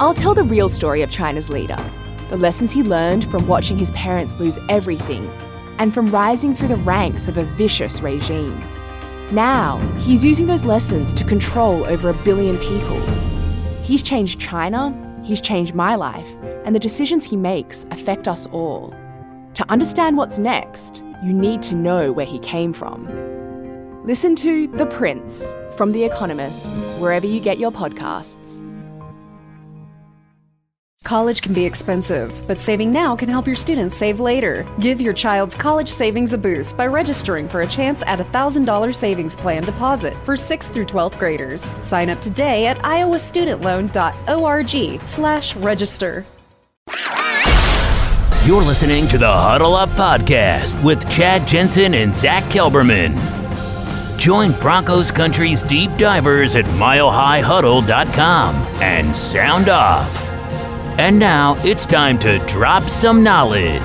I'll tell the real story of China's leader, the lessons he learned from watching his parents lose everything, and from rising through the ranks of a vicious regime. Now, he's using those lessons to control over a billion people. He's changed China, he's changed my life, and the decisions he makes affect us all. To understand what's next, you need to know where he came from. Listen to The Prince from The Economist, wherever you get your podcasts. College can be expensive, but saving now can help your students save later. Give your child's college savings a boost by registering for a chance at a $1,000 savings plan deposit for 6th through 12th graders. Sign up today at iowastudentloan.org slash register. You're listening to the Huddle Up Podcast with Chad Jensen and Zach Kelberman. Join Broncos Country's deep divers at milehighhuddle.com and sound off. And now it's time to drop some knowledge.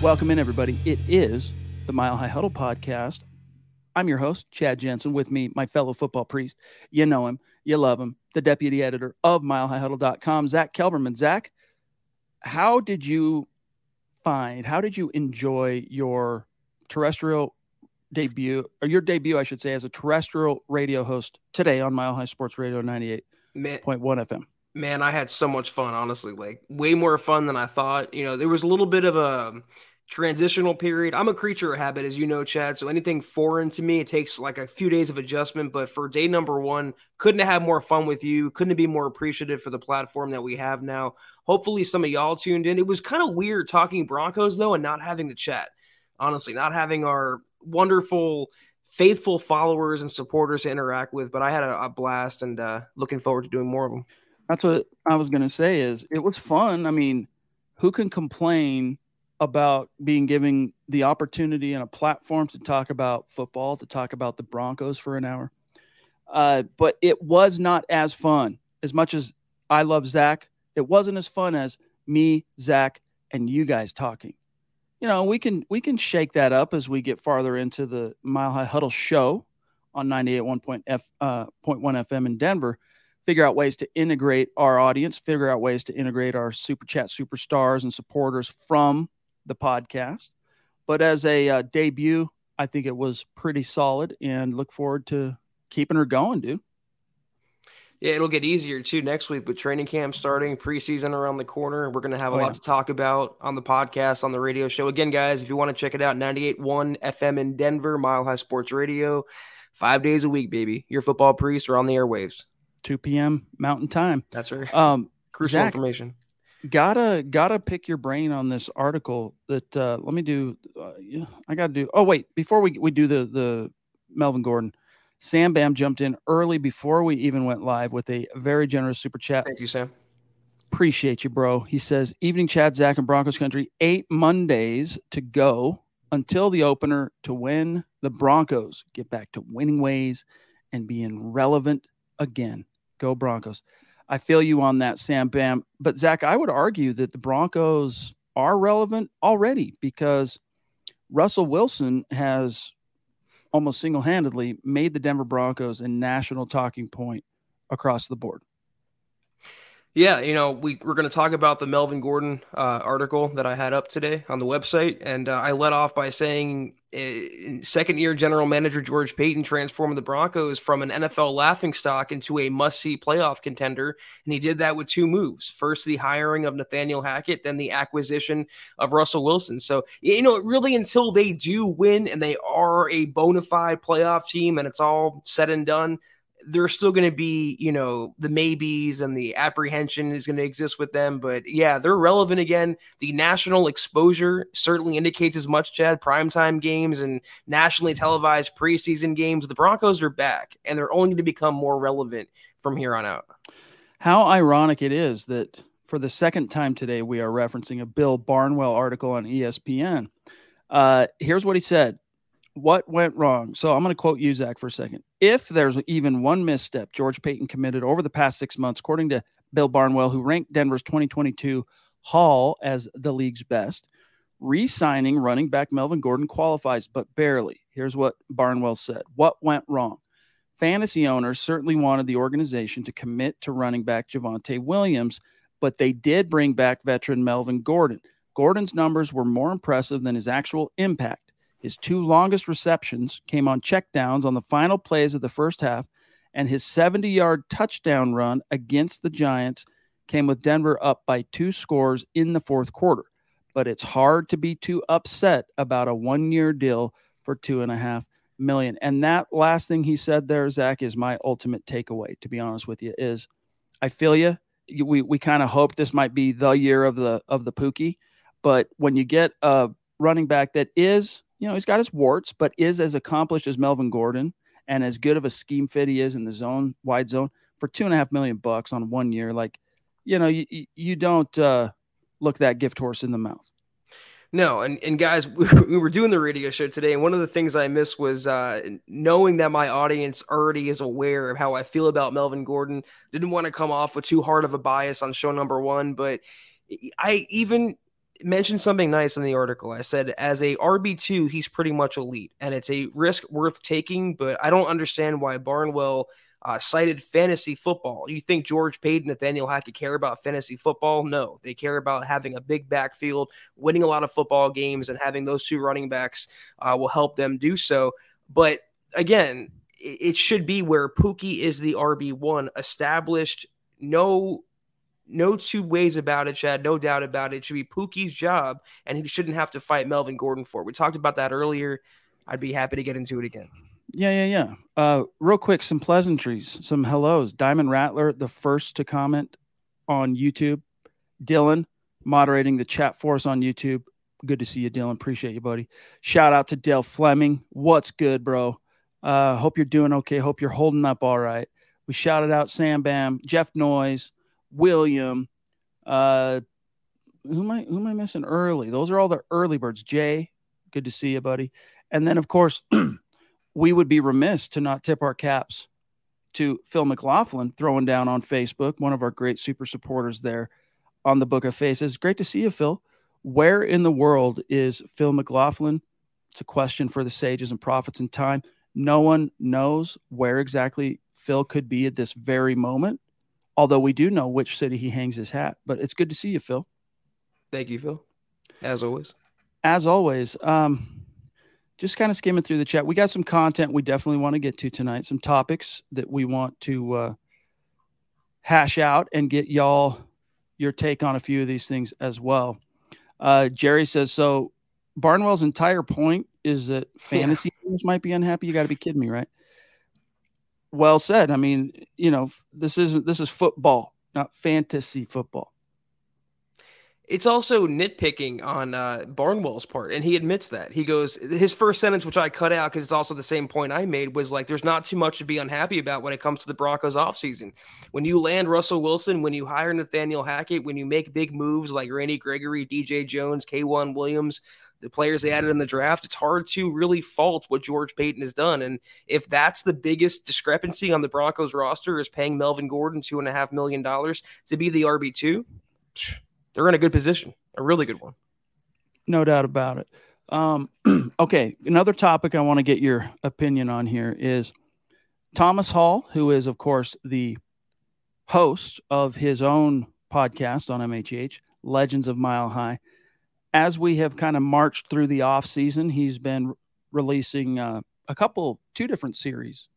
Welcome in, everybody. It is the Mile High Huddle podcast. I'm your host, Chad Jensen. With me, my fellow football priest. You know him, you love him, the deputy editor of milehighhuddle.com, Zach Kelberman. Zach, how did you find, how did you enjoy your terrestrial debut, or your debut, I should say, as a terrestrial radio host today on Mile High Sports Radio 98.1 FM? Man, I had so much fun, honestly. Like, way more fun than I thought. You know, there was a little bit of a um, transitional period. I'm a creature of habit, as you know, Chad. So anything foreign to me, it takes like a few days of adjustment. But for day number one, couldn't have had more fun with you. Couldn't be more appreciative for the platform that we have now. Hopefully, some of y'all tuned in. It was kind of weird talking Broncos though, and not having the chat. Honestly, not having our wonderful, faithful followers and supporters to interact with. But I had a, a blast, and uh, looking forward to doing more of them. That's what I was going to say. Is it was fun. I mean, who can complain? about being given the opportunity and a platform to talk about football, to talk about the Broncos for an hour. Uh, but it was not as fun as much as I love Zach. It wasn't as fun as me, Zach, and you guys talking. You know, we can we can shake that up as we get farther into the Mile High Huddle show on 98.1 F, uh, FM in Denver. Figure out ways to integrate our audience, figure out ways to integrate our super chat superstars and supporters from the podcast. But as a uh, debut, I think it was pretty solid and look forward to keeping her going, dude. Yeah, it'll get easier too next week with training camp starting, preseason around the corner. We're going to have a oh, lot yeah. to talk about on the podcast, on the radio show. Again, guys, if you want to check it out, 98.1 FM in Denver, Mile High Sports Radio, five days a week, baby. Your football priests are on the airwaves. 2 p.m. Mountain Time. That's right. Um, Crucial Zach, information gotta gotta pick your brain on this article that uh let me do uh, i gotta do oh wait before we we do the the melvin gordon sam bam jumped in early before we even went live with a very generous super chat. Thank you sam. Appreciate you bro. He says evening chad zach and broncos country. Eight mondays to go until the opener to win the broncos. Get back to winning ways and being relevant again. Go broncos. I feel you on that, Sam Bam. But Zach, I would argue that the Broncos are relevant already because Russell Wilson has almost single handedly made the Denver Broncos a national talking point across the board. Yeah, you know, we, we're going to talk about the Melvin Gordon uh, article that I had up today on the website. And uh, I led off by saying uh, second year general manager George Paton transformed the Broncos from an NFL laughing stock into a must see playoff contender. And he did that with two moves first, the hiring of Nathaniel Hackett, then the acquisition of Russell Wilson. So, you know, really until they do win and they are a bona fide playoff team and it's all said and done, there's still going to be, you know, the maybes and the apprehension is going to exist with them. But yeah, they're relevant again. The national exposure certainly indicates as much, Chad. Primetime games and nationally televised preseason games. The Broncos are back and they're only going to become more relevant from here on out. How ironic it is that for the second time today, we are referencing a Bill Barnwell article on ESPN. Uh, here's what he said what went wrong? So I'm going to quote you, Zach, for a second. If there's even one misstep George Paton committed over the past six months, according to Bill Barnwell, who ranked Denver's 2022 haul as the league's best, re signing running back Melvin Gordon qualifies, but barely. Here's what Barnwell said What went wrong? Fantasy owners certainly wanted the organization to commit to running back Javonte Williams, but they did bring back veteran Melvin Gordon. Gordon's numbers were more impressive than his actual impact. His two longest receptions came on checkdowns on the final plays of the first half, and his 70 yard touchdown run against the Giants came with Denver up by two scores in the fourth quarter. But it's hard to be too upset about a one year deal for two and a half million. And that last thing he said there, Zach, is my ultimate takeaway, to be honest with you, is I feel you. We, we kind of hope this might be the year of the of the Pookie. But when you get a running back that is you know, he's got his warts, but is as accomplished as Melvin Gordon and as good of a scheme fit he is in the zone, wide zone for two and a half million bucks on one year. Like, you know, you, you don't uh, look that gift horse in the mouth. No, and, and guys, we were doing the radio show today, and one of the things I missed was uh, knowing that my audience already is aware of how I feel about Melvin Gordon. Didn't want to come off with too hard of a bias on show number one, but I even mentioned something nice in the article. I said, as a RB2, he's pretty much elite, and it's a risk worth taking, but I don't understand why Barnwell uh, cited fantasy football. You think George Paton, Nathaniel Hackett care about fantasy football? No, they care about having a big backfield, winning a lot of football games, and having those two running backs uh, will help them do so. But again, it should be where Pookie is the RB1, established, no no two ways about it, Chad. No doubt about it. It should be Pookie's job, and he shouldn't have to fight Melvin Gordon for it. We talked about that earlier. I'd be happy to get into it again. Yeah, yeah, yeah. Uh, real quick, some pleasantries, some hellos. Diamond Rattler, the first to comment on YouTube. Dylan, moderating the chat for us on YouTube. Good to see you, Dylan. Appreciate you, buddy. Shout out to Dale Fleming. What's good, bro? Uh, hope you're doing okay. Hope you're holding up all right. We shouted out Sam Bam, Jeff Noyes, William. Uh, who am I? Who am I missing? Early. Those are all the early birds. Jay, good to see you, buddy. And then, of course, we would be remiss to not tip our caps to Phil McLaughlin throwing down on Facebook, one of our great super supporters there on the Book of Faces. Great to see you, Phil. Where in the world is Phil McLaughlin? It's a question for the sages and prophets in time. No one knows where exactly Phil could be at this very moment although we do know which city he hangs his hat. But it's good to see you, Phil. Thank you, Phil. As always. As always. Um, just kind of skimming through the chat. We got some content we definitely want to get to tonight, some topics that we want to uh, hash out and get y'all your take on a few of these things as well. Uh, Jerry says so. Barnwell's entire point is that fantasy yeah. might be unhappy. You got to be kidding me, right? Well said. I mean, you know, this isn't this is football, not fantasy football. It's also nitpicking on uh, Barnwell's part, and he admits that. He goes, his first sentence, which I cut out because it's also the same point I made, was like, there's not too much to be unhappy about when it comes to the Broncos offseason. When you land Russell Wilson, when you hire Nathaniel Hackett, when you make big moves like Randy Gregory, DJ Jones, K'Waun Williams, the players they added in the draft, it's hard to really fault what George Paton has done. And if that's the biggest discrepancy on the Broncos roster is paying Melvin Gordon two and a half million dollars to be the RB two, they're in a good position, a really good one. No doubt about it. Um, okay, another topic I want to get your opinion on here is Thomas Hall, who is of course the host of his own podcast on MHH, Legends of Mile High as we have kind of marched through the off season, he's been releasing uh, a couple, two different series.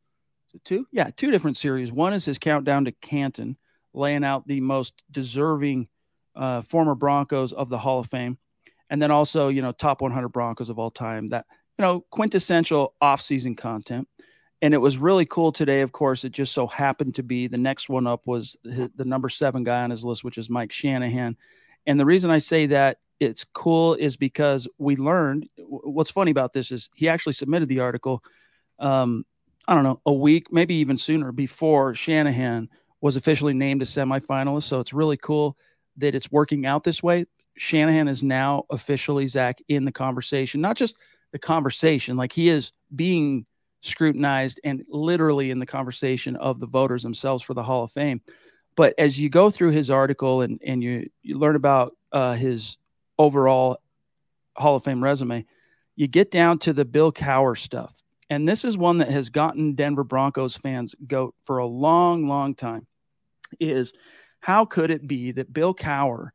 Two, yeah, two different series. One is his countdown to Canton, laying out the most deserving uh, former Broncos of the Hall of Fame, and then also you know top 100 Broncos of all time. That you know quintessential off-season content. And it was really cool today. Of course, it just so happened to be the next one up was the number seven guy on his list, which is Mike Shanahan. And the reason I say that it's cool is because we learned what's funny about this is he actually submitted the article um, i don't know a week maybe even sooner before shanahan was officially named a semifinalist. So it's really cool that it's working out this way. Shanahan is now officially zach in the conversation not just the conversation like he is being scrutinized and literally in the conversation of the voters themselves for the hall of fame but as you go through his article and, and you, you learn about uh, his overall Hall of Fame resume, you get down to the Bill Cowher stuff. And this is one that has gotten Denver Broncos fans goat for a long, long time. Is how could it be that Bill Cowher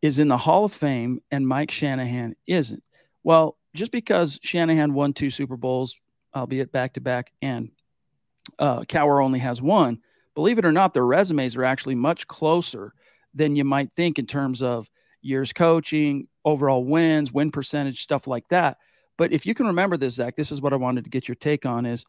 is in the Hall of Fame and Mike Shanahan isn't? Well, just because Shanahan won two Super Bowls, albeit back to back, and uh, Cowher only has one, believe it or not, their resumes are actually much closer than you might think in terms of years coaching, overall wins, win percentage, stuff like that. But if you can remember this, Zach, this is what I wanted to get your take on is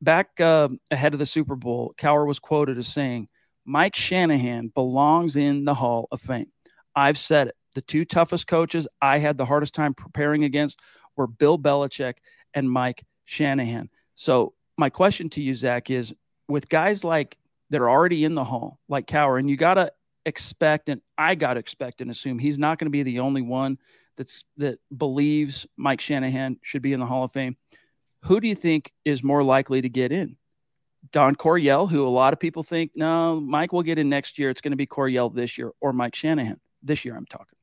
back uh, ahead of the Super Bowl, Cowher was quoted as saying, Mike Shanahan belongs in the Hall of Fame. I've said it. The two toughest coaches I had the hardest time preparing against were Bill Belichick and Mike Shanahan. So my question to you, Zach, is with guys like that are already in the hall, like Cowher, and you got to expect and I got to expect and assume he's not going to be the only one that's that believes Mike Shanahan should be in the Hall of Fame. Who do you think is more likely to get in? Don Coryell, who a lot of people think, no, Mike will get in next year. It's going to be Coryell this year, or Mike Shanahan this year. I'm talking.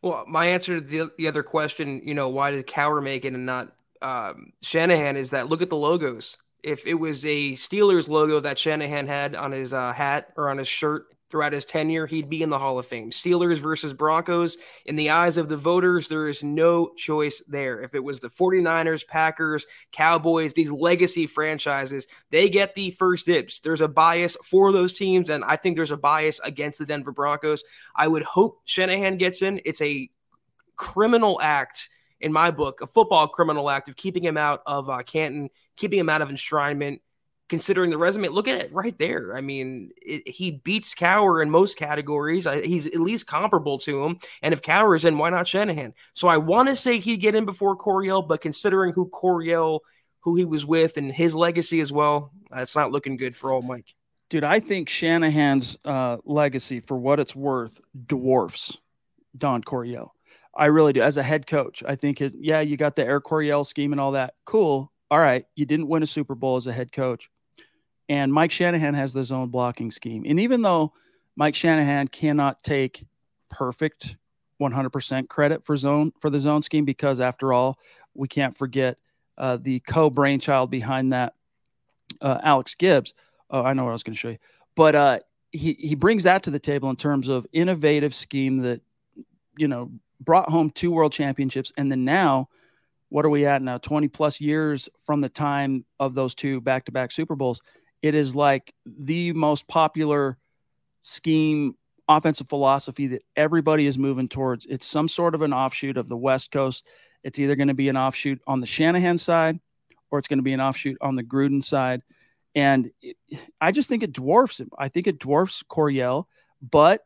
Well, my answer to the, the other question, you know, why did Cowher make it and not um, Shanahan, is that look at the logos. If it was a Steelers logo that Shanahan had on his uh, hat or on his shirt, throughout his tenure, he'd be in the Hall of Fame. Steelers versus Broncos, in the eyes of the voters, there is no choice there. If it was the 49ers, Packers, Cowboys, these legacy franchises, they get the first dibs. There's a bias for those teams, and I think there's a bias against the Denver Broncos. I would hope Shanahan gets in. It's a criminal act in my book, a football criminal act of keeping him out of uh, Canton, keeping him out of enshrinement considering the resume. Look at it right there. I mean, it, he beats Cowher in most categories. I, he's at least comparable to him. And if Cowher is in, why not Shanahan? So I want to say he'd get in before Coryell, but considering who Coryell, who he was with, and his legacy as well, it's not looking good for old Mike. Dude, I think Shanahan's uh, legacy, for what it's worth, dwarfs Don Coryell. I really do. As a head coach, I think his, yeah, you got the Air Coryell scheme and all that. Cool. All right. You didn't win a Super Bowl as a head coach. And Mike Shanahan has the zone blocking scheme. And even though Mike Shanahan cannot take perfect 100% credit for zone for the zone scheme because after all, we can't forget uh, the co-brainchild behind that, uh, Alex Gibbs. Oh, I know what I was going to show you, but uh, he he brings that to the table in terms of innovative scheme that you know brought home two world championships, and then now, what are we at now? Twenty plus years from the time of those two back-to-back Super Bowls it is like the most popular scheme offensive philosophy that everybody is moving towards. It's some sort of an offshoot of the West Coast. It's either going to be an offshoot on the Shanahan side or it's going to be an offshoot on the Gruden side. And it, I just think it dwarfs him. I think it dwarfs Coryell, but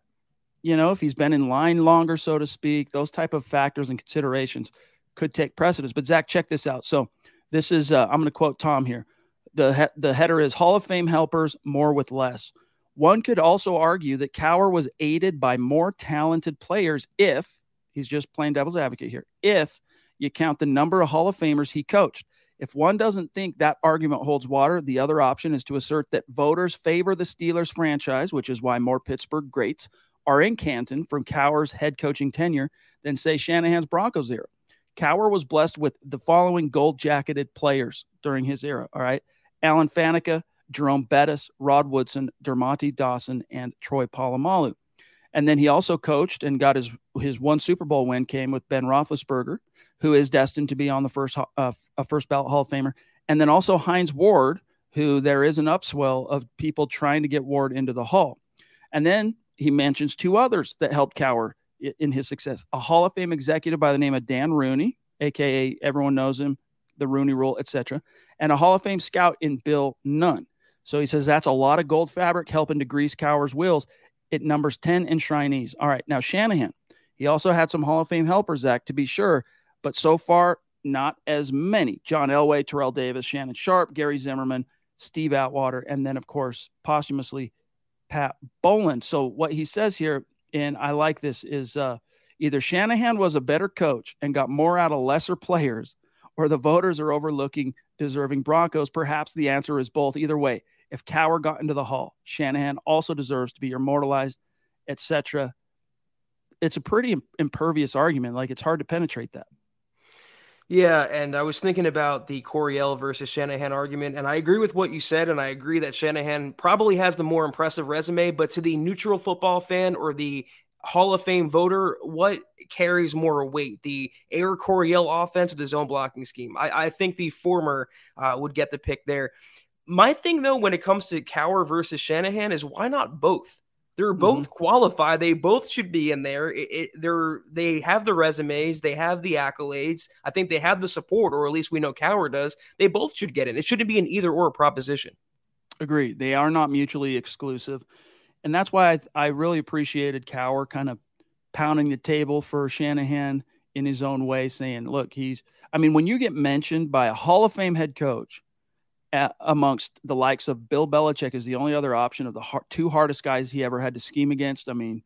you know, if he's been in line longer, so to speak, those type of factors and considerations could take precedence. But Zach, check this out. So this is uh, I'm going to quote Tom here the, he- the header is Hall of Fame helpers, more with less. One could also argue that Cowher was aided by more talented players if he's just playing devil's advocate here, if you count the number of Hall of Famers he coached. If one doesn't think that argument holds water, the other option is to assert that voters favor the Steelers franchise, which is why more Pittsburgh greats are in Canton from Cowher's head coaching tenure than, say, Shanahan's Broncos era. Cowher was blessed with the following gold jacketed players during his era. All right. Alan Faneca, Jerome Bettis, Rod Woodson, Dermontti Dawson, and Troy Polamalu. And then he also coached and got his his one Super Bowl win came with Ben Roethlisberger, who is destined to be on the first uh, first ballot Hall of Famer, and then also Hines Ward, who there is an upswell of people trying to get Ward into the Hall. And then he mentions two others that helped Cowher in his success: a Hall of Fame executive by the name of Dan Rooney, aka everyone knows him, the Rooney Rule, etc., and a Hall of Fame scout in Bill Nunn. So he says that's a lot of gold fabric helping to grease Cowher's wheels. It numbers 10 enshrinees. All right, now Shanahan. He also had some Hall of Fame helpers, Zach, to be sure, but so far, not as many. John Elway, Terrell Davis, Shannon Sharpe, Gary Zimmerman, Steve Atwater, and then, of course, posthumously, Pat Bowlen. So what he says here, and I like this, is uh, either Shanahan was a better coach and got more out of lesser players, or the voters are overlooking deserving Broncos. Perhaps the answer is both. Either way, if Cowher got into the Hall, Shanahan also deserves to be immortalized, etc. It's a pretty impervious argument. Like it's hard to penetrate that. Yeah, and I was thinking about the Coryell versus Shanahan argument, and I agree with what you said, and I agree that Shanahan probably has the more impressive resume, but to the neutral football fan or the Hall of Fame voter, what carries more weight, the Air Coryell offense or the zone blocking scheme? I, I think the former uh, would get the pick there. My thing, though, when it comes to Cowher versus Shanahan, is why not both? They're both mm-hmm. qualified. They both should be in there. It, it, they're they have the resumes, they have the accolades. I think they have the support, or at least we know Cowher does. They both should get in. It shouldn't be an either or proposition. Agreed. They are not mutually exclusive, and that's why I, I really appreciated Cowher kind of pounding the table for Shanahan in his own way, saying, "Look, he's." I mean, when you get mentioned by a Hall of Fame head coach amongst the likes of Bill Belichick is the only other option of the hard, two hardest guys he ever had to scheme against. I mean,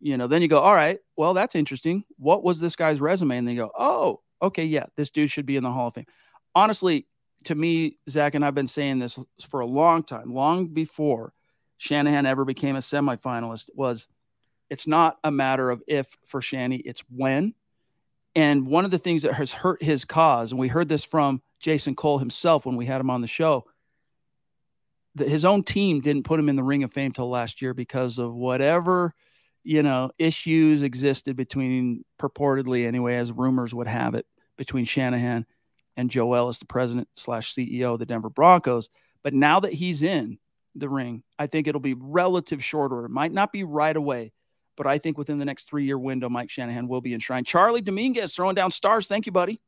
you know, then you go, all right, well, that's interesting. What was this guy's resume? And they go, oh, okay, yeah, this dude should be in the Hall of Fame. Honestly, to me, Zach and I've been saying this for a long time, long before Shanahan ever became a semifinalist, was it's not a matter of if for Shanny, it's when. And one of the things that has hurt his cause, and we heard this from Jason Cole himself when we had him on the show, that his own team didn't put him in the Ring of Fame till last year because of whatever, you know, issues existed between purportedly anyway, as rumors would have it, between Shanahan and Joe Ellis, the president slash CEO of the Denver Broncos. But now that he's in the ring, I think it'll be relative shorter. It might not be right away, but I think within the next three year window, Mike Shanahan will be enshrined. Charlie Dominguez throwing down stars. Thank you, buddy.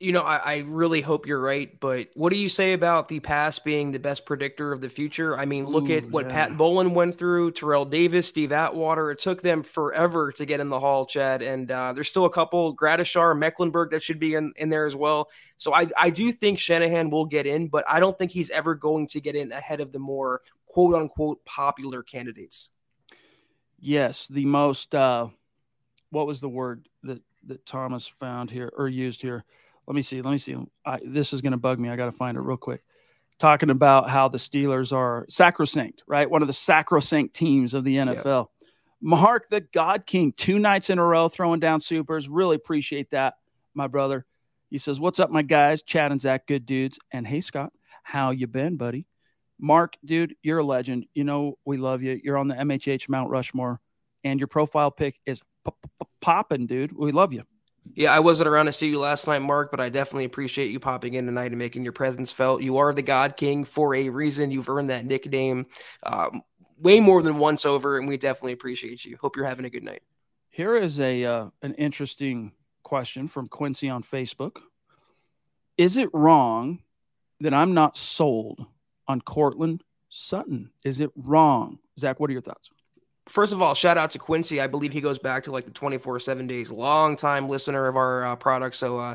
You know, I, I, really hope you're right, but what do you say about the past being the best predictor of the future? I mean, look Ooh, at what yeah. Pat Bowlen went through, Terrell Davis, Steve Atwater. It took them forever to get in the hall, Chad, and uh, there's still a couple, Gradishar, Mecklenburg, that should be in, in there as well. So I, I do think Shanahan will get in, but I don't think he's ever going to get in ahead of the more quote unquote popular candidates. Yes, the most uh, what was the word that that Thomas found here or used here? Let me see. Let me see. I, this is going to bug me. I got to find it real quick. Talking about how the Steelers are sacrosanct, right? One of the sacrosanct teams of the NFL. Yep. Mark the God King, two nights in a row throwing down supers. Really appreciate that, my brother. He says, "What's up, my guys? Chad and Zach, good dudes." And hey, Scott, how you been, buddy? Mark, dude, you're a legend. You know we love you. You're on the MHH Mount Rushmore, and your profile pic is popping, dude. We love you. Yeah, I wasn't around to see you last night, Mark, but I definitely appreciate you popping in tonight and making your presence felt. You are the God King for a reason. You've earned that nickname um, way more than once over, and we definitely appreciate you. Hope you're having a good night. Here is a uh, an interesting question from Quincy on Facebook. Is it wrong that I'm not sold on Courtland Sutton. Is it wrong? Zach, what are your thoughts? First of all, shout out to Quincy. I believe he goes back to like the 24 7 days, long time listener of our uh, product. So uh,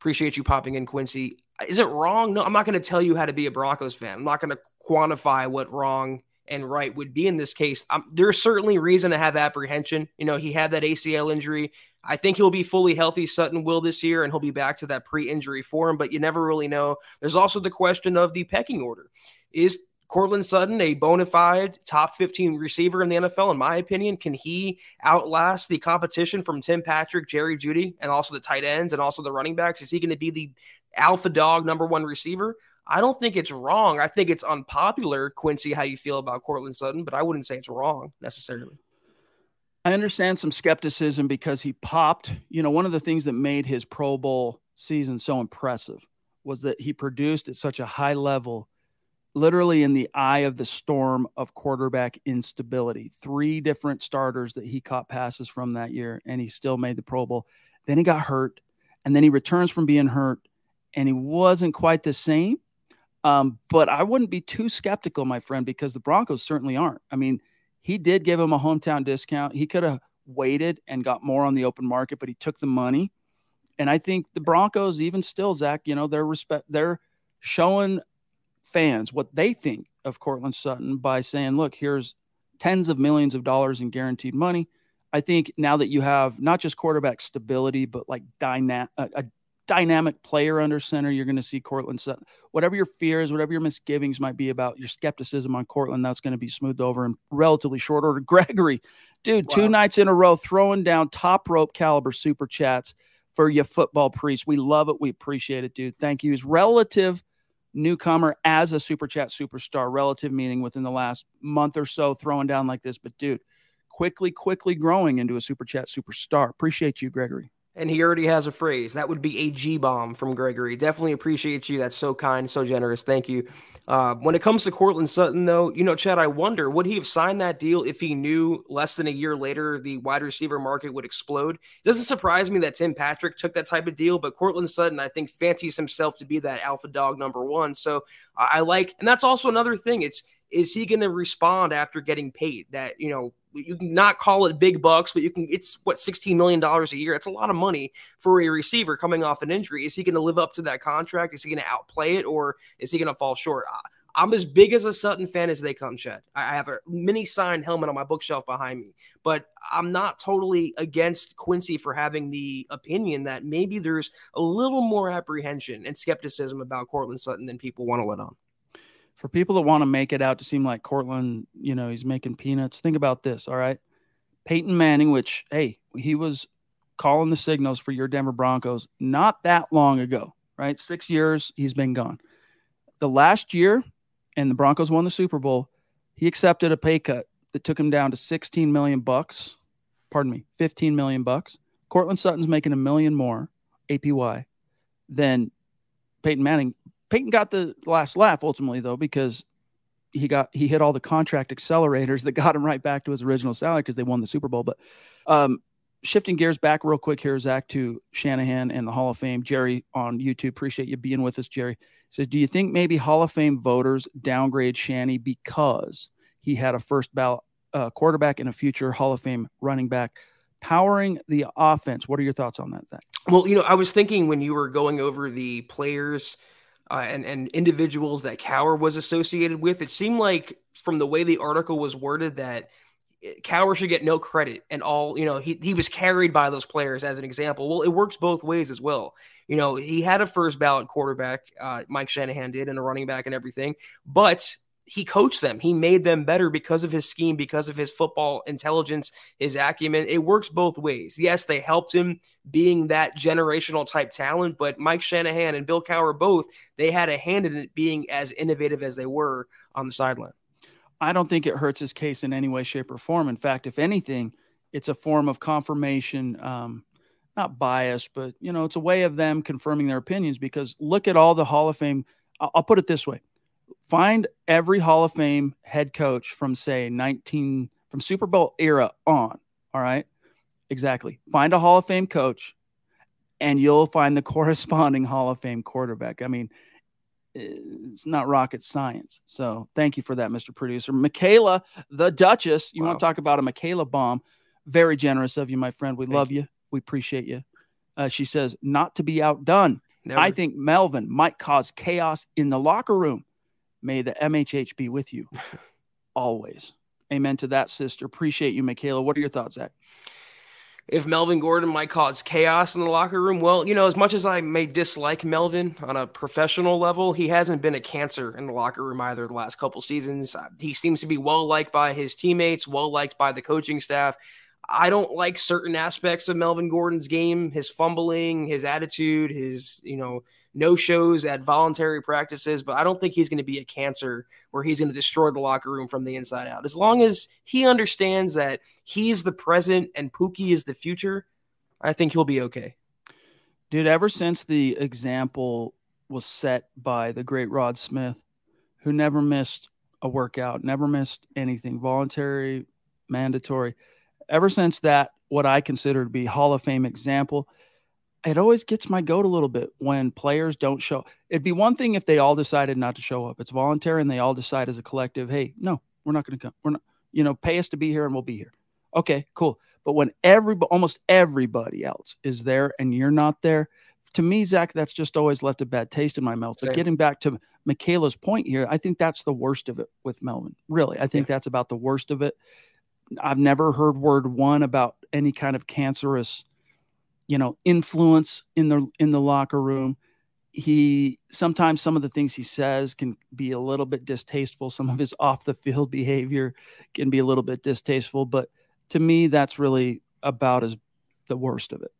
appreciate you popping in, Quincy. Is it wrong? No, I'm not going to tell you how to be a Broncos fan. I'm not going to quantify what wrong and right would be in this case. Um, there's certainly reason to have apprehension. You know, he had that ACL injury. I think he'll be fully healthy. Sutton will this year, and he'll be back to that pre injury form, but you never really know. There's also the question of the pecking order. Is Courtland Sutton a bona fide top 15 receiver in the NFL? In my opinion, can he outlast the competition from Tim Patrick, Jerry Jeudy, and also the tight ends and also the running backs? Is he going to be the alpha dog number one receiver? I don't think it's wrong. I think it's unpopular, Quincy, how you feel about Courtland Sutton, but I wouldn't say it's wrong necessarily. I understand some skepticism because he popped. You know, one of the things that made his Pro Bowl season so impressive was that he produced at such a high level, literally in the eye of the storm of quarterback instability. Three different starters that he caught passes from that year, and he still made the Pro Bowl. Then he got hurt. and then he returns from being hurt, and he wasn't quite the same. Um, but I wouldn't be too skeptical, my friend, because the Broncos certainly aren't. I mean, he did give him a hometown discount. He could have waited and got more on the open market, but he took the money. And I think the Broncos, even still, Zach, you know, they're respect they're showing fans what they think of Courtland Sutton by saying, look, here's tens of millions of dollars in guaranteed money. I think now that you have not just quarterback stability, but like dyna- a, a dynamic player under center, you're going to see Courtland Sutton. Whatever your fears, whatever your misgivings might be about your skepticism on Courtland, that's going to be smoothed over in relatively short order. Gregory, dude, wow. two nights in a row throwing down top rope caliber super chats for your football priest. We love it. We appreciate it, dude. Thank you. His relative newcomer as a super chat superstar, relative meaning within the last month or so, throwing down like this. But dude, quickly, quickly growing into a super chat superstar. Appreciate you, Gregory. And he already has a phrase. That would be a G bomb from Gregory. Definitely appreciate you. That's so kind, so generous. Thank you. Uh, when it comes to Courtland Sutton, though, you know, Chad, I wonder would he have signed that deal if he knew less than a year later the wide receiver market would explode? It doesn't surprise me that Tim Patrick took that type of deal, but Courtland Sutton, I think, fancies himself to be that alpha dog number one. So I like, and that's also another thing. It's is he going to respond after getting paid? That you know, you can not call it big bucks, but you can. It's what sixteen million dollars a year. It's a lot of money for a receiver coming off an injury. Is he going to live up to that contract? Is he going to outplay it, or is he going to fall short? I'm as big as a Sutton fan as they come, Chad. I have a mini signed helmet on my bookshelf behind me, but I'm not totally against Quincy for having the opinion that maybe there's a little more apprehension and skepticism about Courtland Sutton than people want to let on for people that want to make it out to seem like Courtland, you know, he's making peanuts, think about this. All right. Peyton Manning, which, hey, he was calling the signals for your Denver Broncos not that long ago, right? Six years he's been gone. The last year, and the Broncos won the Super Bowl, he accepted a pay cut that took him down to 16 million bucks. Pardon me, 15 million bucks. Courtland Sutton's making a million more APY than Peyton Manning Peyton got the last laugh ultimately though because he got he hit all the contract accelerators that got him right back to his original salary because they won the Super Bowl. But um, shifting gears back real quick here, Zach, to Shanahan and the Hall of Fame. Jerry on YouTube, appreciate you being with us, Jerry. Says, do you think maybe Hall of Fame voters downgrade Shanny because he had a first ballot uh, quarterback and a future Hall of Fame running back powering the offense? What are your thoughts on that, Zach? Well, you know, I was thinking when you were going over the players – uh, and and individuals that Cowher was associated with. It seemed like from the way the article was worded that Cowher should get no credit and all, you know, he, he was carried by those players as an example. Well, it works both ways as well. You know, he had a first ballot quarterback, uh, Mike Shanahan did, and a running back and everything, but he coached them. He made them better because of his scheme, because of his football intelligence, his acumen. It works both ways. Yes, they helped him being that generational type talent, but Mike Shanahan and Bill Cowher both, they had a hand in it being as innovative as they were on the sideline. I don't think it hurts his case in any way, shape, or form. In fact, if anything, it's a form of confirmation, um, not bias, but you know, it's a way of them confirming their opinions because look at all the Hall of Fame. I'll put it this way find every Hall of Fame head coach from say 19 from Super Bowl era on. All right. Exactly. Find a Hall of Fame coach and you'll find the corresponding Hall of Fame quarterback. I mean, it's not rocket science. So thank you for that, Mr. Producer. Michaela, the Duchess, you wow. want to talk about a Michaela bomb? Very generous of you, my friend. We thank love you. you. We appreciate you. Uh, she says, not to be outdone. Never. I think Melvin might cause chaos in the locker room. May the MHH be with you always. Amen to that, sister. Appreciate you, Michaela. What are your thoughts, Zach? If Melvin Gordon might cause chaos in the locker room, well, you know, as much as I may dislike Melvin on a professional level, he hasn't been a cancer in the locker room either the last couple seasons. Uh, he seems to be well liked by his teammates, well liked by the coaching staff. I don't like certain aspects of Melvin Gordon's game, his fumbling, his attitude, his, you know, no shows at voluntary practices, but I don't think he's going to be a cancer where he's going to destroy the locker room from the inside out. As long as he understands that he's the present and Pookie is the future, I think he'll be okay. Dude, ever since the example was set by the great Rod Smith, who never missed a workout, never missed anything, voluntary, mandatory ever since that, what I consider to be Hall of Fame example, it always gets my goat a little bit when players don't show. It'd be one thing if they all decided not to show up. It's voluntary and they all decide as a collective, hey, no, we're not going to come. We're not, you know, pay us to be here and we'll be here. Okay, cool. But when every almost everybody else is there and you're not there, to me, Zach, that's just always left a bad taste in my mouth. But getting back to Michaela's point here, I think that's the worst of it with Melvin. Really, I think yeah. that's about the worst of it. I've never heard word one about any kind of cancerous, you know, influence in the in the locker room. He sometimes some of the things he says can be a little bit distasteful. Some of his off the field behavior can be a little bit distasteful, but to me, that's really about as the worst of it.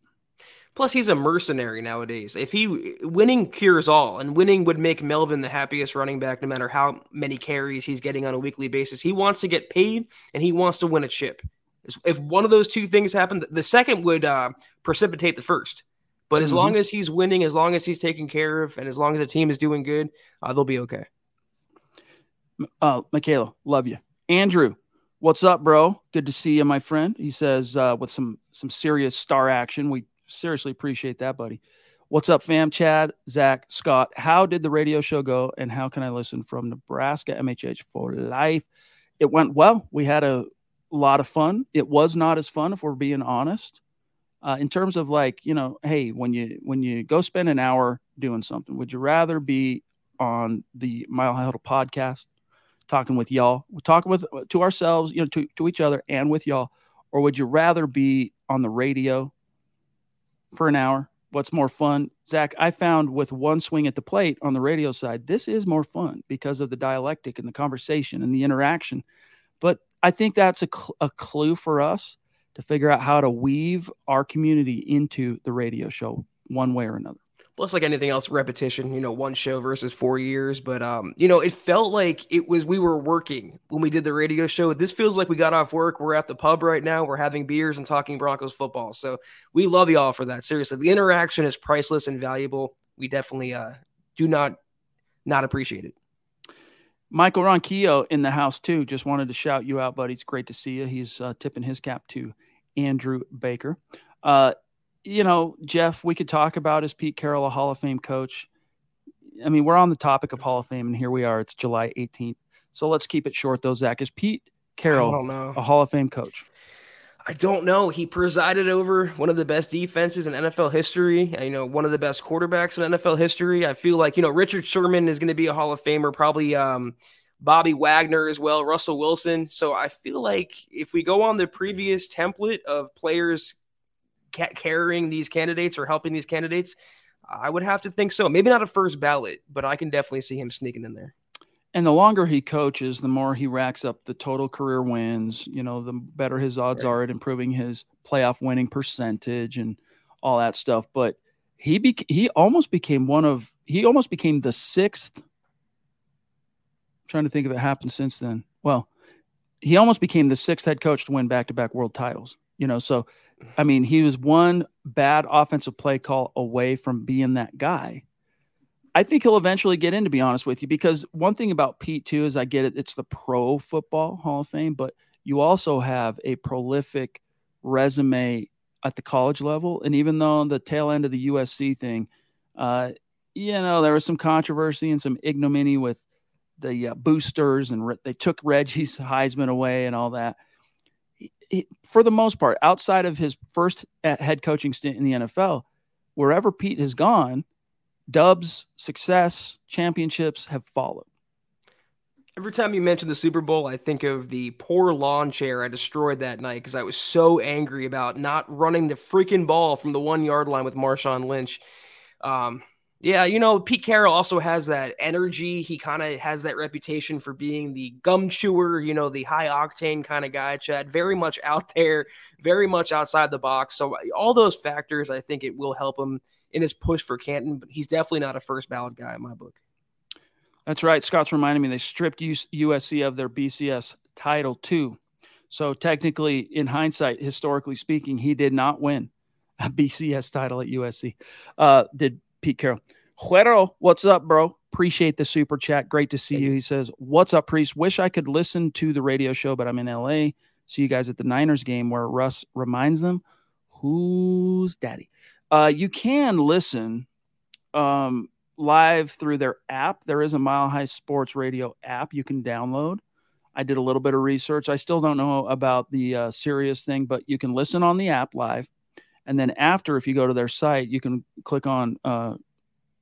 Plus, he's a mercenary nowadays. If he winning cures all, and winning would make Melvin the happiest running back, no matter how many carries he's getting on a weekly basis. He wants to get paid, and he wants to win a chip. If one of those two things happened, the second would uh, precipitate the first. But as mm-hmm. long as he's winning, as long as he's taken care of, and as long as the team is doing good, uh, they'll be okay. Uh, Michaela, love you. Andrew, what's up, bro? Good to see you, my friend. He says uh, with some some serious star action. We seriously appreciate that, buddy. What's up, fam? Chad, Zach, Scott. How did the radio show go, and how can I listen from Nebraska MHH for life? It went well. We had a lot of fun. It was not as fun, if we're being honest. Uh, in terms of like, you know, hey, when you when you go spend an hour doing something, would you rather be on the Mile High Huddle podcast, talking with y'all, talking with to ourselves, you know, to, to each other and with y'all, or would you rather be on the radio for an hour. What's more fun? Zach, I found with one swing at the plate on the radio side, this is more fun because of the dialectic and the conversation and the interaction. But I think that's a, cl- a clue for us to figure out how to weave our community into the radio show one way or another. Plus, like anything else, repetition, you know, one show versus four years. But, um, you know, it felt like it was, we were working when we did the radio show. This feels like we got off work. We're at the pub right now. We're having beers and talking Broncos football. So we love y'all for that. Seriously, the interaction is priceless and valuable. We definitely uh, do not, not appreciate it. Michael Ronquillo in the house too. Just wanted to shout you out, buddy. It's great to see you. He's uh, tipping his cap to Andrew Baker. Uh, you know, Jeff, we could talk about is Pete Carroll a Hall of Fame coach? I mean, we're on the topic of Hall of Fame, and here we are. It's July 18th. So let's keep it short, though, Zach. Is Pete Carroll a Hall of Fame coach? I don't know. He presided over one of the best defenses in NFL history. You know, one of the best quarterbacks in NFL history. I feel like you know Richard Sherman is going to be a Hall of Famer. Probably um, Bobby Wagner as well, Russell Wilson. So I feel like if we go on the previous template of players ca- carrying these candidates or helping these candidates? I would have to think so. Maybe not a first ballot, but I can definitely see him sneaking in there. And the longer he coaches, the more he racks up the total career wins. You know, the better his odds right. are at improving his playoff winning percentage and all that stuff. But he be- he almost became one of he almost became the sixth. I'm trying to think if it happened since then. Well, he almost became the sixth head coach to win back to back world titles. You know, so I mean, he was one bad offensive play call away from being that guy. I think he'll eventually get in, to be honest with you, because one thing about Pete, too, is I get it, it's the Pro Football Hall of Fame, but you also have a prolific resume at the college level. And even though the tail end of the USC thing, uh, you know, there was some controversy and some ignominy with the uh, boosters, and re- they took Reggie's Heisman away and all that he, for the most part, outside of his first uh, head coaching stint in the NFL, wherever Pete has gone, dubs, success, championships have followed. Every time you mention the Super Bowl, I think of the poor lawn chair I destroyed that night because I was so angry about not running the freaking ball from the one yard line with Marshawn Lynch. Um, yeah, you know, Pete Carroll also has that energy. He kind of has that reputation for being the gum chewer, you know, the high octane kind of guy, Chad. Very much out there, very much outside the box. So, all those factors, I think it will help him in his push for Canton, but he's definitely not a first ballot guy in my book. That's right. Scott's reminding me they stripped USC of their BCS title, too. So, technically, in hindsight, historically speaking, he did not win a BCS title at USC. Uh, did Pete Carroll. Juero, what's up, bro? Appreciate the super chat. Great to see you. He says, What's up, Priest? Wish I could listen to the radio show, but I'm in LA. See you guys at the Niners game where Russ reminds them who's daddy. Uh, you can listen um, live through their app. There is a Mile High Sports Radio app you can download. I did a little bit of research. I still don't know about the uh, Sirius thing, but you can listen on the app live. And then after, if you go to their site, you can click on uh,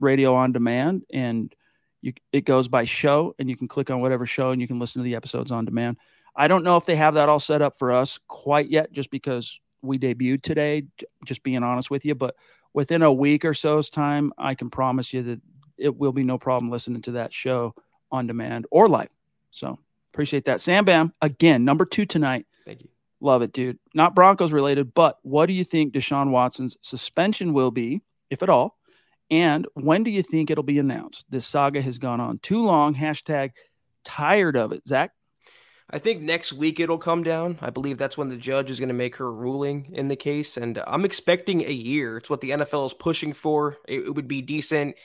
Radio on Demand, and you, it goes by show, and you can click on whatever show, and you can listen to the episodes on demand. I don't know if they have that all set up for us quite yet, just because we debuted today. Just being honest with you, but within a week or so's time, I can promise you that it will be no problem listening to that show on demand or live. So appreciate that. Sam Bam, again, number two tonight. Thank you. Love it, dude. Not Broncos related, but what do you think Deshaun Watson's suspension will be, if at all? And when do you think it'll be announced? This saga has gone on too long. Hashtag tired of it. Zach? I think next week it'll come down. I believe that's when the judge is going to make her ruling in the case. And I'm expecting a year. It's what the NFL is pushing for. It, it would be decent.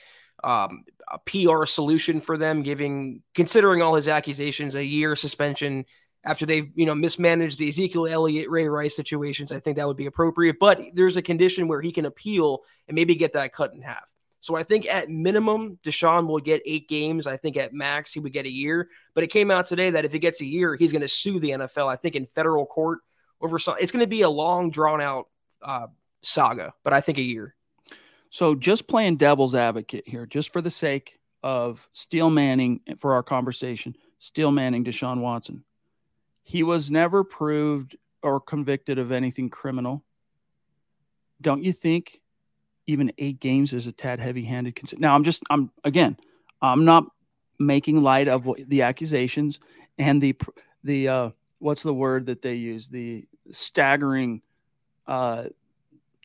Um, a PR solution for them, giving considering all his accusations, a year suspension after they've you know mismanaged the Ezekiel Elliott, Ray Rice situations. I think that would be appropriate. But there's a condition where he can appeal and maybe get that cut in half. So I think at minimum, Deshaun will get eight games. I think at max, he would get a year. But it came out today that if he gets a year, he's going to sue the NFL, I think, in federal court over some. It's going to be a long, drawn out uh, saga, but I think a year. So just playing devil's advocate here, just for the sake of Steel Manning for our conversation, Steel Manning, Deshaun Watson. He was never proved or convicted of anything criminal. Don't you think even eight games is a tad heavy-handed. Now, I'm just, I'm again, I'm not making light of the accusations and the the uh, what's the word that they use the staggering uh,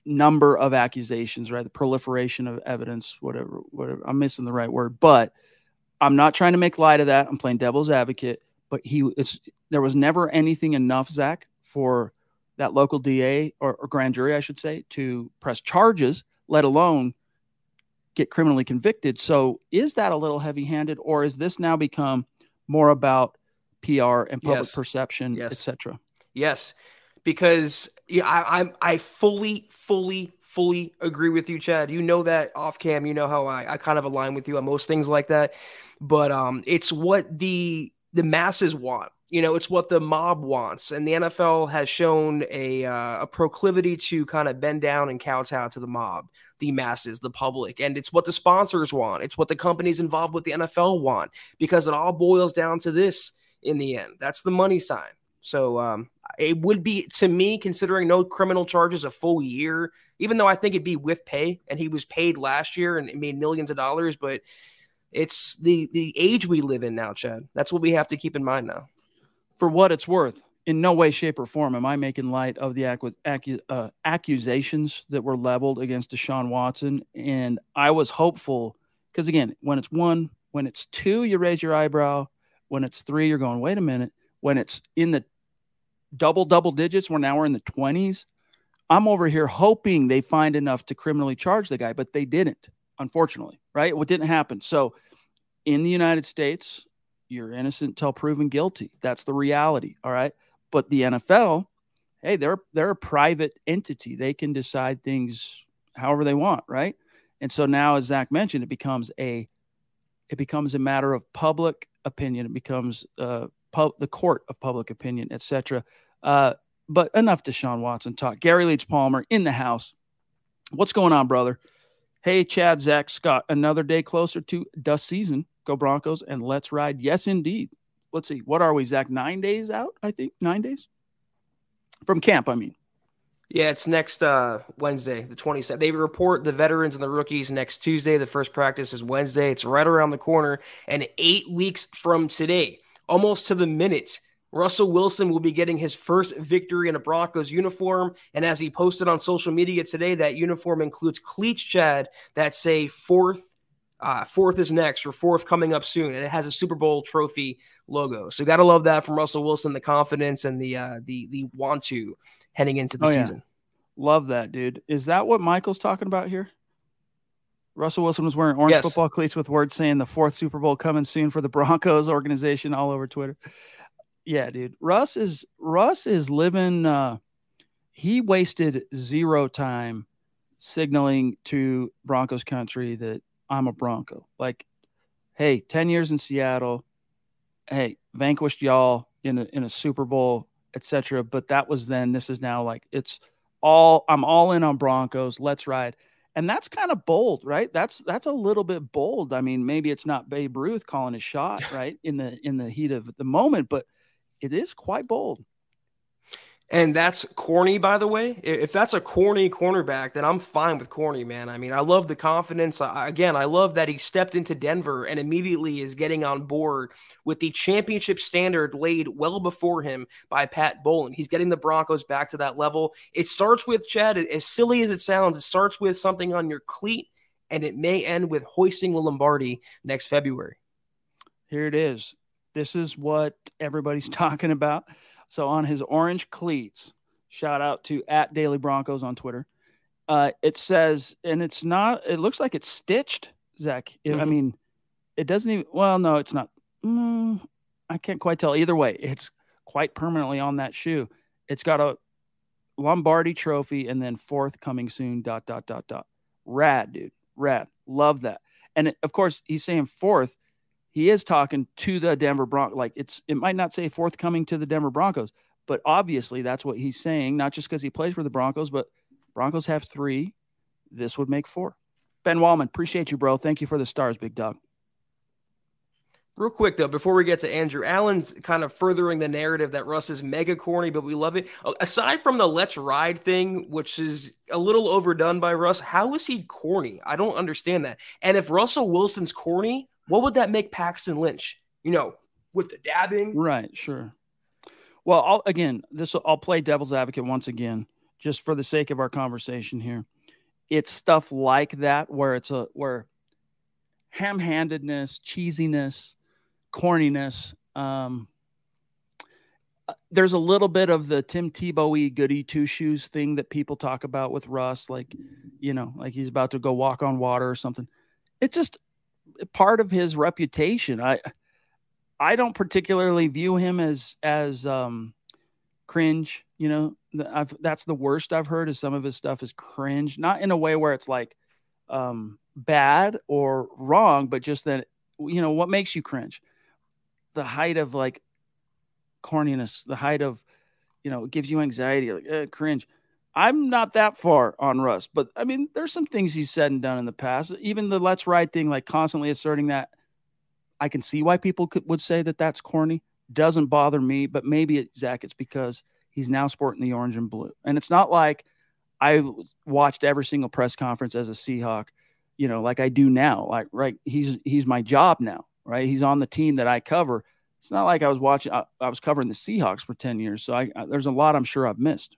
number of accusations, right? The proliferation of evidence, whatever, whatever. I'm missing the right word, but I'm not trying to make light of that. I'm playing devil's advocate. But he, it's there was never anything enough, Zach, for that local DA or, or grand jury, I should say, to press charges let alone get criminally convicted. So is that a little heavy handed, or is this now become more about PR and public yes. perception, yes. etc.? Yes, because yeah, I, I'm I fully, fully, fully agree with you, Chad. You know that off cam, you know how I, I kind of align with you on most things like that. But um, it's what the the masses want. You know, it's what the mob wants, and the NFL has shown a uh, a proclivity to kind of bend down and kowtow to the mob, the masses, the public, and it's what the sponsors want. It's what the companies involved with the NFL want, because it all boils down to this in the end. That's the money sign. So um, it would be to me, considering no criminal charges, a full year. Even though I think it'd be with pay, and he was paid last year and made millions of dollars, but it's the the age we live in now, Chad. That's what we have to keep in mind now for what it's worth, in no way, shape, or form am I making light of the uh, accusations that were leveled against Deshaun Watson. And I was hopeful because, again, when it's one, when it's two, you raise your eyebrow. When it's three, you're going, wait a minute. When it's in the double, double digits, where now we're now in the 20s, I'm over here hoping they find enough to criminally charge the guy, but they didn't, unfortunately, right? What didn't happen. So in the United States, you're innocent until proven guilty. That's the reality. All right. But the NFL, hey, they're they're a private entity. They can decide things however they want, right? And so now, as Zach mentioned, it becomes a it becomes a matter of public opinion. It becomes uh, pub, the court of public opinion, etc. Uh, but enough Deshaun Watson talk. Gary Leach Palmer in the house. What's going on, brother? Hey, Chad, Zach, Scott. Another day closer to dust season. Go Broncos and let's ride. Yes, indeed. Let's see. What are we, Zach? Nine days out, I think. Nine days from camp, I mean. Yeah, it's next uh, Wednesday, the 27th. They report the veterans and the rookies next Tuesday. The first practice is Wednesday. It's right around the corner. And eight weeks from today, almost to the minute, Russell Wilson will be getting his first victory in a Broncos uniform. And as he posted on social media today, that uniform includes cleats, Chad, that say fourth uh, fourth is next, or fourth coming up soon, and it has a Super Bowl trophy logo. So, got to love that from Russell Wilson, the confidence and the uh, the the want to heading into the oh, season. Yeah. Love that, dude. Is that what Michael's talking about here? Russell Wilson was wearing orange yes. football cleats with words saying the fourth Super Bowl coming soon for the Broncos organization all over Twitter. Yeah, dude. Russ is Russ is living. Uh, he wasted zero time signaling to Broncos country that I'm a Bronco. Like, hey, 10 years in Seattle, hey, vanquished y'all in a, in a Super Bowl, etc. But that was then. This is now like it's all I'm all in on Broncos. Let's ride. And that's kind of bold, right? That's that's a little bit bold. I mean, maybe it's not Babe Ruth calling his shot, right? In the in the heat of the moment, but it is quite bold. And that's corny, by the way. If that's a corny cornerback, then I'm fine with corny, man. I mean, I love the confidence. I, again, I love that he stepped into Denver and immediately is getting on board with the championship standard laid well before him by Pat Bowlen. He's getting the Broncos back to that level. It starts with, Chad, as silly as it sounds, it starts with something on your cleat, and it may end with hoisting the Lombardi next February. Here it is. This is what everybody's talking about. So on his orange cleats, shout out to at Daily Broncos on Twitter. Uh, it says, and it's not. It looks like it's stitched, Zach. mm-hmm. I mean, it doesn't even. Well, no, it's not. Mm, I can't quite tell. Either way, it's quite permanently on that shoe. It's got a Lombardi trophy and then fourth coming soon. Dot dot dot dot. Rad, dude. Rad. Love that. And it, of course, he's saying fourth he is talking to the Denver Broncos. Like it's, it might not say forthcoming to the Denver Broncos, but obviously that's what he's saying. Not just because he plays for the Broncos, but Broncos have three. This would make four. Ben Wallman, appreciate you, bro. Thank you for the stars, big dog. Real quick though, before we get to Andrew Allen's kind of furthering the narrative that Russ is mega corny, but we love it. Oh, aside from the let's ride thing, which is a little overdone by Russ, how is he corny? I don't understand that. And if Russell Wilson's corny, what would that make Paxton Lynch? You know, with the dabbing, right? Sure. Well, I'll, again, this I'll play devil's advocate once again, just for the sake of our conversation here. It's stuff like that where it's a where ham-handedness, cheesiness, corniness. Um, uh, there's a little bit of the Tim Tebow goody two shoes thing that people talk about with Russ, like you know, like he's about to go walk on water or something. It just part of his reputation. I I don't particularly view him as as um, cringe. You know, I've, that's the worst I've heard. Is some of his stuff is cringe, not in a way where it's like um, bad or wrong, but just that you know what makes you cringe. The height of like corniness, the height of you know, it gives you anxiety, like uh, cringe. I'm not that far on Russ, but I mean, there's some things he's said and done in the past. Even the let's ride thing, like constantly asserting that, I can see why people could, would say that that's corny. Doesn't bother me, but maybe it, Zach, it's because he's now sporting the orange and blue, and it's not like I watched every single press conference as a Seahawk, you know, like I do now. Like, right, he's he's my job now, right? He's on the team that I cover. It's not like I was watching. I, I was covering the Seahawks for ten years, so I, I, there's a lot I'm sure I've missed.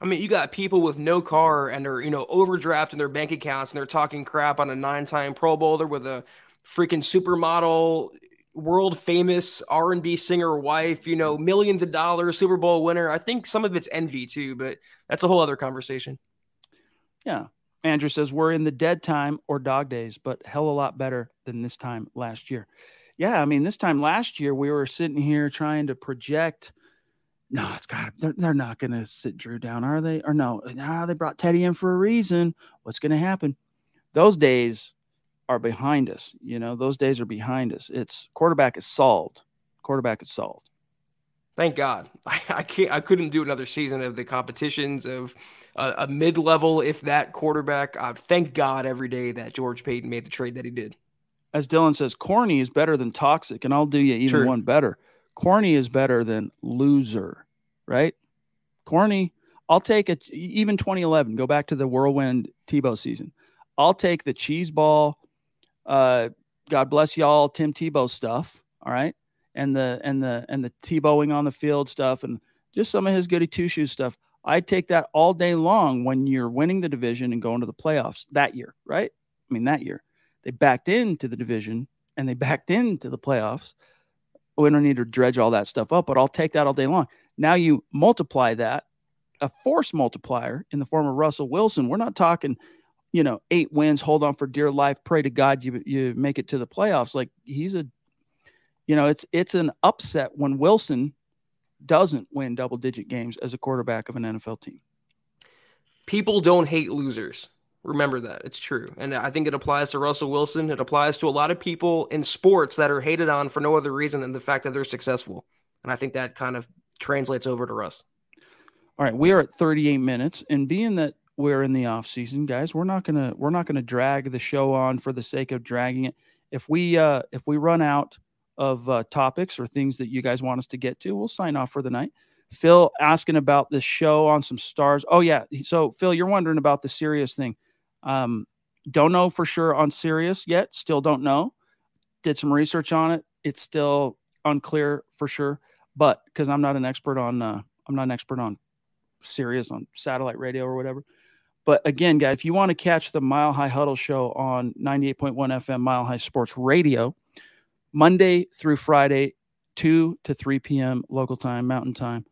I mean, you got people with no car and are, you know, overdrafting their bank accounts and they're talking crap on a nine time Pro Bowler with a freaking supermodel, world famous R&B singer wife, you know, millions of dollars, Super Bowl winner. I think some of it's envy too, but that's a whole other conversation. Yeah. Andrew says we're in the dead time or dog days, but hell a lot better than this time last year. Yeah, I mean, this time last year we were sitting here trying to project no, it's got they're, they're not going to sit Drew down, are they? Or no, nah, they brought Teddy in for a reason. What's going to happen? Those days are behind us. You know, those days are behind us. It's quarterback is solved. Quarterback is solved. Thank God. I, I can't. I couldn't do another season of the competitions of a, a mid-level, if that, quarterback. Uh, thank God every day that George Paton made the trade that he did. As Dylan says, corny is better than toxic, and I'll do you even one better corny is better than loser, right? Corny, I'll take it. Even 2011, go back to the whirlwind Tebow season. I'll take the cheese ball. Uh, God bless y'all, Tim Tebow stuff. All right, and the and the and the Tebowing on the field stuff, and just some of his goody two shoes stuff. I take that all day long when you're winning the division and going to the playoffs that year, right? I mean, that year they backed into the division and they backed into the playoffs we don't need to dredge all that stuff up, but I'll take that all day long. Now you multiply that, a force multiplier in the form of Russell Wilson. We're not talking, you know, eight wins, hold on for dear life, pray to God you you make it to the playoffs. Like he's a, you know, it's it's an upset when Wilson doesn't win double digit games as a quarterback of an NFL team. People don't hate losers. Remember that. It's true. And I think it applies to Russell Wilson. It applies to a lot of people in sports that are hated on for no other reason than the fact that they're successful. And I think that kind of translates over to Russ. All right, we are at 38 minutes, and being that we're in the off season, guys, we're not gonna we're not gonna drag the show on for the sake of dragging it. If we uh, if we run out of uh, topics or things that you guys want us to get to, we'll sign off for the night. Phil asking about this show on some stars. Oh yeah, so Phil, you're wondering about the Sirius thing. Um, don't know for sure on Sirius yet. Still don't know. Did some research on it. It's still unclear for sure. But because I'm not an expert on, uh, I'm not an expert on Sirius on satellite radio or whatever. But again, guys, if you want to catch the Mile High Huddle show on 98.1 FM Mile High Sports Radio, Monday through Friday, 2 to 3 p.m. local time, mountain time,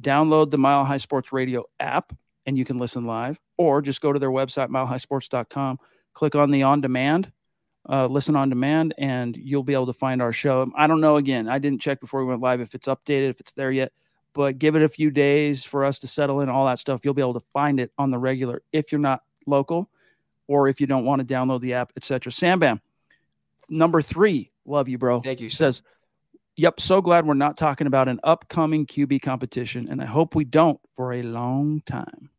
download the Mile High Sports Radio app and you can listen live, or just go to their website, milehighsports.com, click on the on demand, uh, listen on demand, and you'll be able to find our show. I don't know, again, I didn't check before we went live if it's updated, if it's there yet, but give it a few days for us to settle in all that stuff. You'll be able to find it on the regular if you're not local or if you don't want to download the app, etc. Sam Bam, number three, love you, bro. Thank you. Says, Yep, so glad we're not talking about an upcoming QB competition, and I hope we don't for a long time.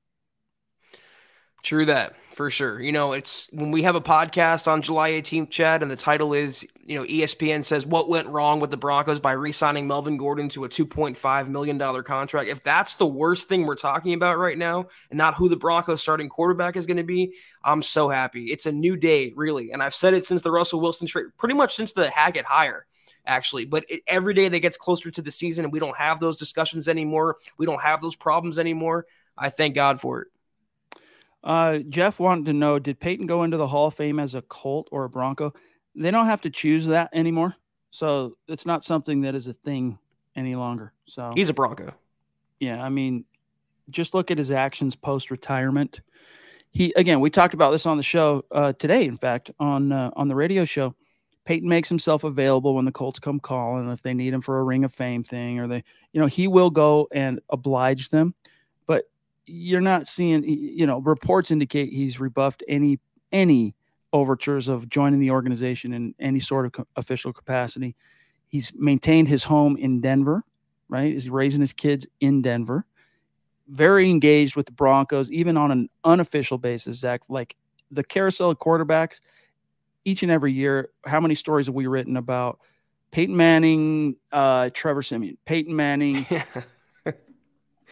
True that for sure. You know, it's when we have a podcast on July 18th, Chad, and the title is, you know, ESPN says what went wrong with the Broncos by re signing Melvin Gordon to a $2.5 million contract. If that's the worst thing we're talking about right now and not who the Broncos starting quarterback is going to be, I'm so happy. It's a new day, really. And I've said it since the Russell Wilson trade, pretty much since the Hackett hire actually. But it, every day that gets closer to the season and we don't have those discussions anymore, we don't have those problems anymore. I thank God for it. Uh, Jeff wanted to know Did Peyton go into the Hall of Fame as a Colt or a Bronco? They don't have to choose that anymore. So it's not something that is a thing any longer. So he's a Bronco. Yeah. I mean, just look at his actions post retirement. He, again, we talked about this on the show uh, today, in fact, on, uh, on the radio show. Peyton makes himself available when the Colts come calling, if they need him for a Ring of Fame thing, or they, you know, he will go and oblige them you're not seeing you know reports indicate he's rebuffed any any overtures of joining the organization in any sort of co- official capacity. He's maintained his home in denver right? He's raising his kids in denver. Very engaged with the broncos even on an unofficial basis zach. Like the carousel of quarterbacks each and every year how many stories have we written about peyton manning uh, trevor siemian peyton manning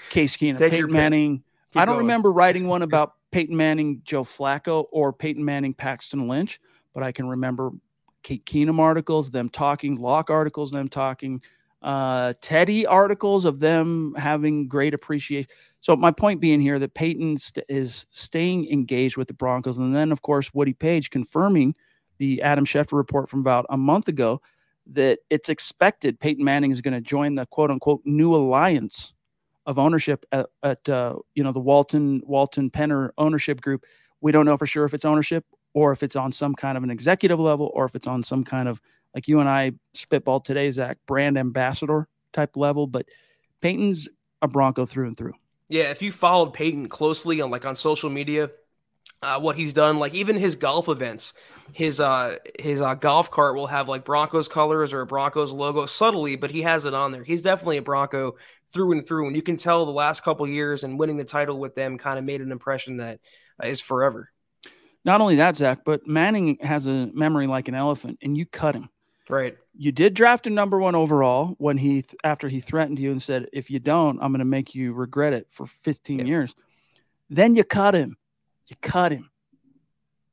Case Keenum, Take Peyton Manning. I don't going. remember writing one about Peyton Manning, Joe Flacco, or Peyton Manning, Paxton Lynch, but I can remember Case Keenum articles, them talking, Lock articles, them talking, uh, Teddy articles of them having great appreciation. So my point being here that Peyton st- is staying engaged with the Broncos, and then of course Woody Paige confirming the Adam Schefter report from about a month ago that it's expected Peyton Manning is going to join the quote unquote new alliance of ownership at, at uh, you know the Walton Walton Penner ownership group. We don't know for sure if it's ownership or if it's on some kind of an executive level or if it's on some kind of like you and I spitball today, Zach, brand ambassador type level. But Peyton's a Bronco through and through. Yeah, if you followed Peyton closely on like on social media, uh, what he's done, like even his golf events, his uh his uh, golf cart will have like Broncos colors or a Broncos logo subtly, but he has it on there. He's definitely a Bronco through and through, and you can tell the last couple years and winning the title with them kind of made an impression that uh, is forever. Not only that, Zach, but Manning has a memory like an elephant, and you cut him. Right. You did draft him number one overall when he after he threatened you and said, "If you don't, I'm going to make you regret it for 15 yep. years." Then you cut him. You cut him.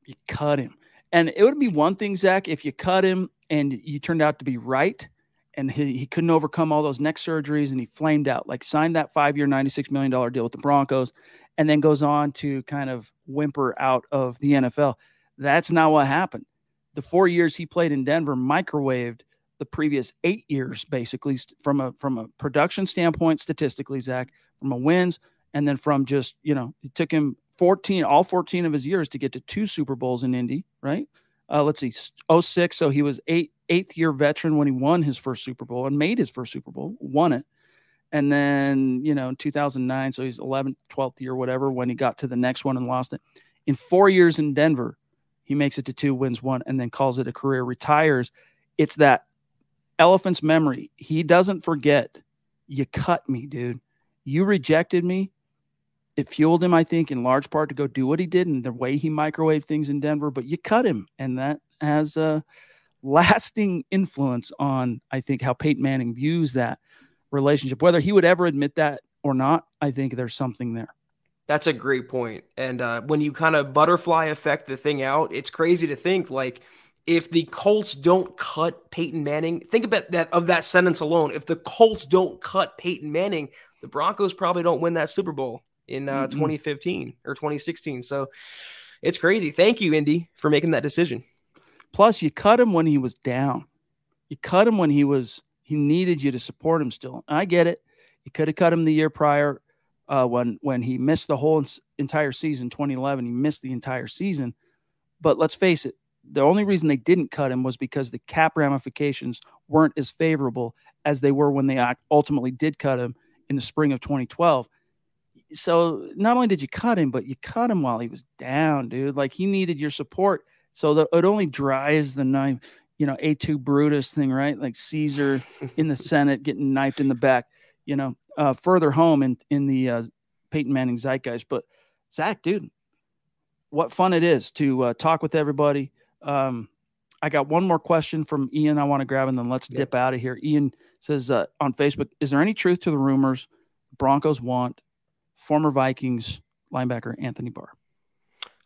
You cut him. And it would be one thing, Zach, if you cut him and you turned out to be right and he, he couldn't overcome all those neck surgeries and he flamed out, like signed that five year, $96 million deal with the Broncos and then goes on to kind of whimper out of the NFL. That's not what happened. The four years he played in Denver microwaved the previous eight years, basically, from a from a production standpoint, statistically, Zach, from a wins, and then from just, you know, it took him 14, all 14 of his years to get to two Super Bowls in Indy, right? Uh, let's see, 06. So he was eight, eighth year veteran when he won his first Super Bowl and made his first Super Bowl, won it. And then, you know, 2009, so he's 11th, 12th year, whatever, when he got to the next one and lost it. In four years in Denver, he makes it to two wins, one, and then calls it a career, retires. It's that elephant's memory. He doesn't forget. You cut me, dude. You rejected me. It fueled him, I think, in large part to go do what he did and the way he microwaved things in Denver, but you cut him. And that has a lasting influence on, I think, how Peyton Manning views that relationship. Whether he would ever admit that or not, I think there's something there. That's a great point. And uh, when you kind of butterfly effect the thing out, it's crazy to think like if the Colts don't cut Peyton Manning, think about that of that sentence alone. If the Colts don't cut Peyton Manning, the Broncos probably don't win that Super Bowl in uh, mm-hmm. 2015 or 2016. So it's crazy. Thank you, Indy, for making that decision. Plus, you cut him when he was down. You cut him when he was he needed you to support him still. And I get it. You could have cut him the year prior uh, when when he missed the whole entire season, 2011. He missed the entire season. But let's face it, the only reason they didn't cut him was because the cap ramifications weren't as favorable as they were when they ultimately did cut him in the spring of 2012. So not only did you cut him, but you cut him while he was down, dude. Like he needed your support. So the, it only drives the knife, you know, A2 Brutus thing, right? Like Caesar in the Senate getting knifed in the back, you know, uh, further home in, in the uh, Peyton Manning zeitgeist. But Zach, dude, what fun it is to uh, talk with everybody. Um, I got one more question from Ian I want to grab, and then let's dip out of here. Ian says uh, on Facebook, is there any truth to the rumors Broncos want former Vikings linebacker Anthony Barr?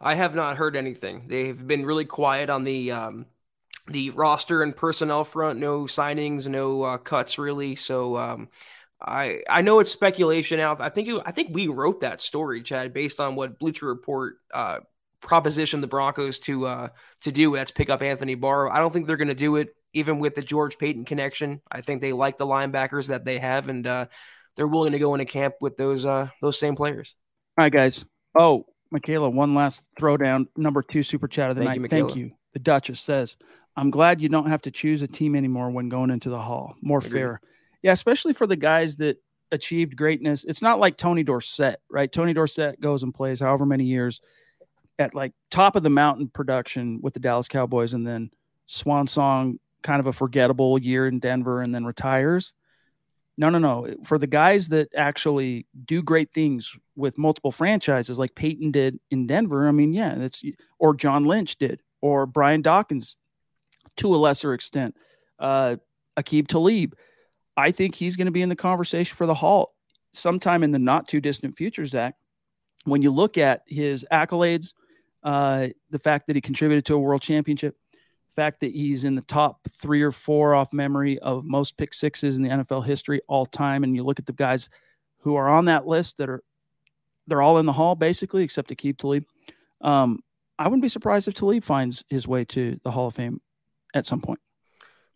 I have not heard anything. They've been really quiet on the um, the roster and personnel front. No signings, no uh, cuts really. So um, I I know it's speculation out. I think it, I think we wrote that story, Chad, based on what Bleacher Report uh, propositioned the Broncos to uh, to do. That's pick up Anthony Barr. I don't think they're going to do it, even with the George Paton connection. I think they like the linebackers that they have, and uh, they're willing to go into camp with those uh, those same players. All right, guys. Oh, Michaela, one last throwdown. Number two super chat of the Thank night. You, Thank you. The Duchess says, I'm glad you don't have to choose a team anymore when going into the hall. More Agreed. fair. Yeah, especially for the guys that achieved greatness. It's not like Tony Dorsett, right? Tony Dorsett goes and plays however many years at like top of the mountain production with the Dallas Cowboys and then swan song, kind of a forgettable year in Denver and then retires. No, no, no. For the guys that actually do great things with multiple franchises, like Peyton did in Denver, I mean, yeah, that's or John Lynch did, or Brian Dawkins to a lesser extent, uh, Aqib Talib. I think he's going to be in the conversation for the Hall sometime in the not too distant future, Zach. When you look at his accolades, uh, the fact that he contributed to a world championship, fact that he's in the top three or four off memory of most pick sixes in the NFL history all time. And you look at the guys who are on that list that are they're all in the hall basically, except Aqib Talib. Um, I wouldn't be surprised if Talib finds his way to the Hall of Fame at some point.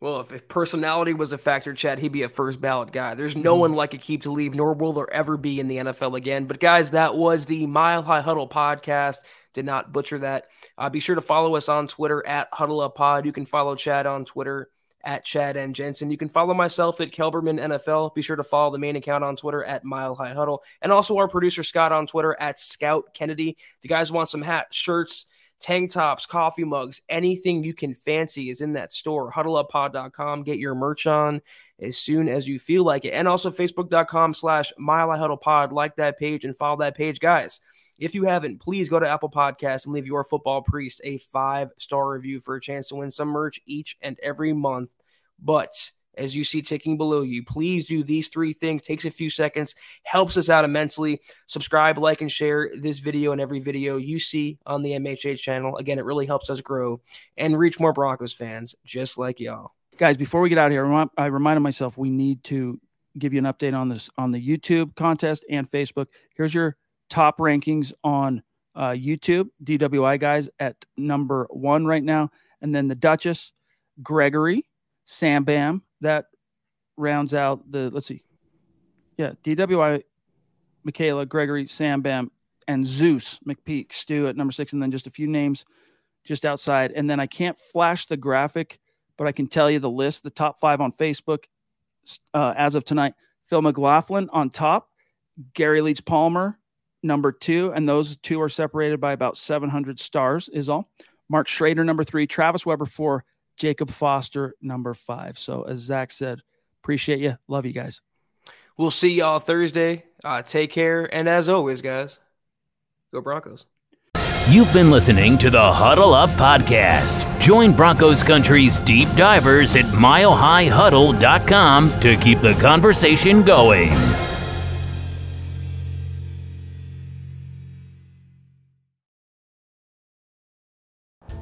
Well, if personality was a factor, Chad, he'd be a first ballot guy. There's no mm-hmm. one like Aqib Talib, nor will there ever be in the NFL again. But guys, that was the Mile High Huddle podcast. Did not butcher that. Uh, be sure to follow us on Twitter at Huddle Up Pod. You can follow Chad on Twitter at Chad and Jensen. You can follow myself at Kelberman NFL. Be sure to follow the main account on Twitter at Mile High Huddle, and also our producer Scott on Twitter at Scout Kennedy. If you guys want some hats, shirts, tank tops, coffee mugs, anything you can fancy is in that store. HuddleUpPod.com. Get your merch on as soon as you feel like it, and also Facebook.com slash Mile High Huddle Pod. Like that page and follow that page, guys. If you haven't, please go to Apple Podcasts and leave your football priest a five star review for a chance to win some merch each and every month. But as you see ticking below you, please do these three things. Takes a few seconds, helps us out immensely. Subscribe, like, and share this video and every video you see on the MHH channel. Again, it really helps us grow and reach more Broncos fans just like y'all. Guys, before we get out of here, I reminded myself we need to give you an update on this on the YouTube contest and Facebook. Here's your top rankings on uh, YouTube. DWI guys at number one right now, and then the Duchess, Gregory, Sam Bam. That rounds out the. Let's see, yeah, DWI, Michaela, Gregory, Sam Bam, and Zeus McPeak, Stu at number six, and then just a few names just outside. And then I can't flash the graphic, but I can tell you the list. The top five on Facebook uh, as of tonight: Phil McLaughlin on top, Gary Leach Palmer, number two, and those two are separated by about 700 stars, is all. Mark Schrader, number three, Travis Weber, four, Jacob Foster, number five. So, as Zach said, appreciate you. Love you guys. We'll see y'all Thursday. Uh, take care. And as always, guys, go Broncos. You've been listening to the Huddle Up Podcast. Join Broncos Country's deep divers at milehighhuddle.com to keep the conversation going.